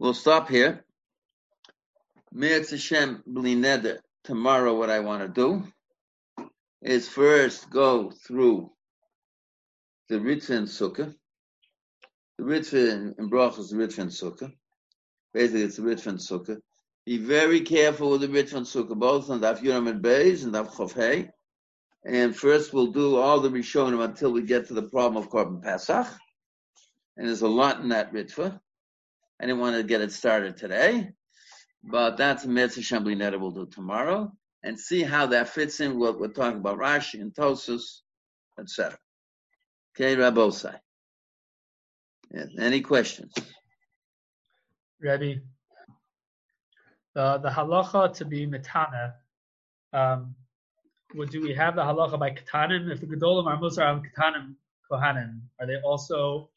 we'll stop here. Me'etz Hashem Blineder. Tomorrow, what I want to do is first go through the Ritva and Sukkah. The Ritva in, in is the Ritva and Sukkah. Basically, it's the Ritva and Sukkah. Be very careful with the Ritva and Sukkah, both on Daf Yuram and Beis and Daf Chof And first we'll do all the Rishonim until we get to the problem of Korban Pesach. And there's a lot in that Ritva. I didn't want to get it started today, but that's a Mitzvah Shambli we'll do tomorrow and see how that fits in what we're talking about Rashi and Tosus, etc. Okay, Rabosai. Yeah, any questions? Ready? The the halacha to be mitana. Um, do we have the halacha by katanim? If the gedolim are musar on katanim kohanim, are they also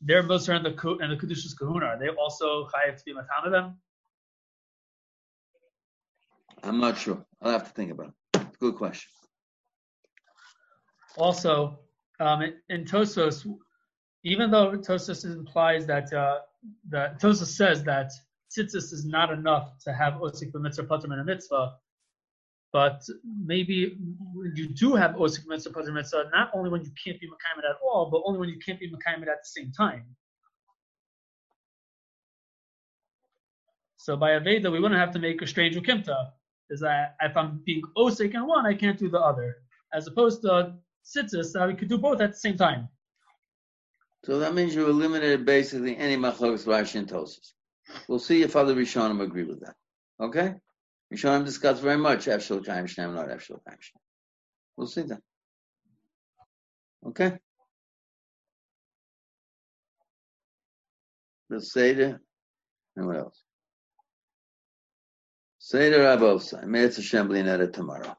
they're musar and the and the kedushas kahuna? Are they also chayiv to be matana them? I'm not sure. I'll have to think about it. Good question. Also, um, in, in Tosos, even though Tosos implies that uh, that Tosos says that tzitzis is not enough to have osik b'mitzvah pater and a mitzvah, but maybe you do have osik mitzvah pater mitzvah, not only when you can't be mekayim at all, but only when you can't be mekayim at the same time. So by Aveda, we wouldn't have to make a strange ukimta. Is that if I'm being osik in one, I can't do the other. As opposed to tzitzis, that we could do both at the same time. So that means you eliminated basically any machlokes Rashi and Tosus. We'll see if other Rishonim agree with that. Okay? Rishonim discuss very much Efshel Chaim Shnem, not Efshel Chaim Shnem. We'll see that. Okay? The Seder, and what else? Seder it's Assembly and edit tomorrow.